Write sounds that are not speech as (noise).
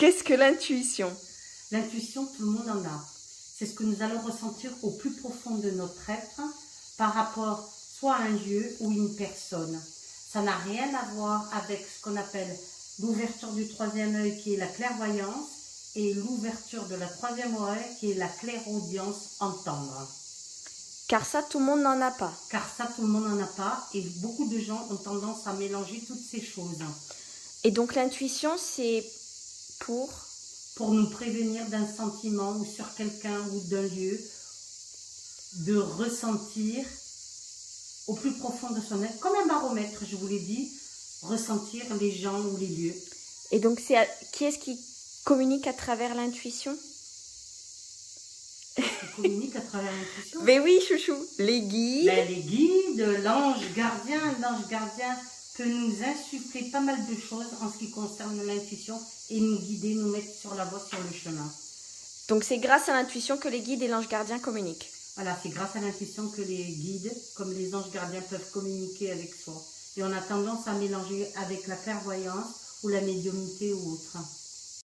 Qu'est-ce que l'intuition? L'intuition, tout le monde en a. C'est ce que nous allons ressentir au plus profond de notre être par rapport soit à un lieu ou une personne. Ça n'a rien à voir avec ce qu'on appelle l'ouverture du troisième œil qui est la clairvoyance et l'ouverture de la troisième oreille qui est la clairaudience entendre. Car ça, tout le monde n'en a pas. Car ça, tout le monde n'en a pas et beaucoup de gens ont tendance à mélanger toutes ces choses. Et donc l'intuition, c'est pour Pour nous prévenir d'un sentiment ou sur quelqu'un ou d'un lieu, de ressentir au plus profond de son être, comme un baromètre, je vous l'ai dit, ressentir les gens ou les lieux. Et donc c'est à- qui est-ce qui communique à travers l'intuition? Communique à travers l'intuition? (laughs) Mais oui, chouchou, les guides. Ben, les guides, l'ange gardien, l'ange gardien peut nous insuffler pas mal de choses en ce qui concerne l'intuition et nous guider, nous mettre sur la voie, sur le chemin. Donc c'est grâce à l'intuition que les guides et l'ange gardien communiquent. Voilà, c'est grâce à l'intuition que les guides, comme les anges gardiens, peuvent communiquer avec soi. Et on a tendance à mélanger avec la clairvoyance ou la médiumnité ou autre.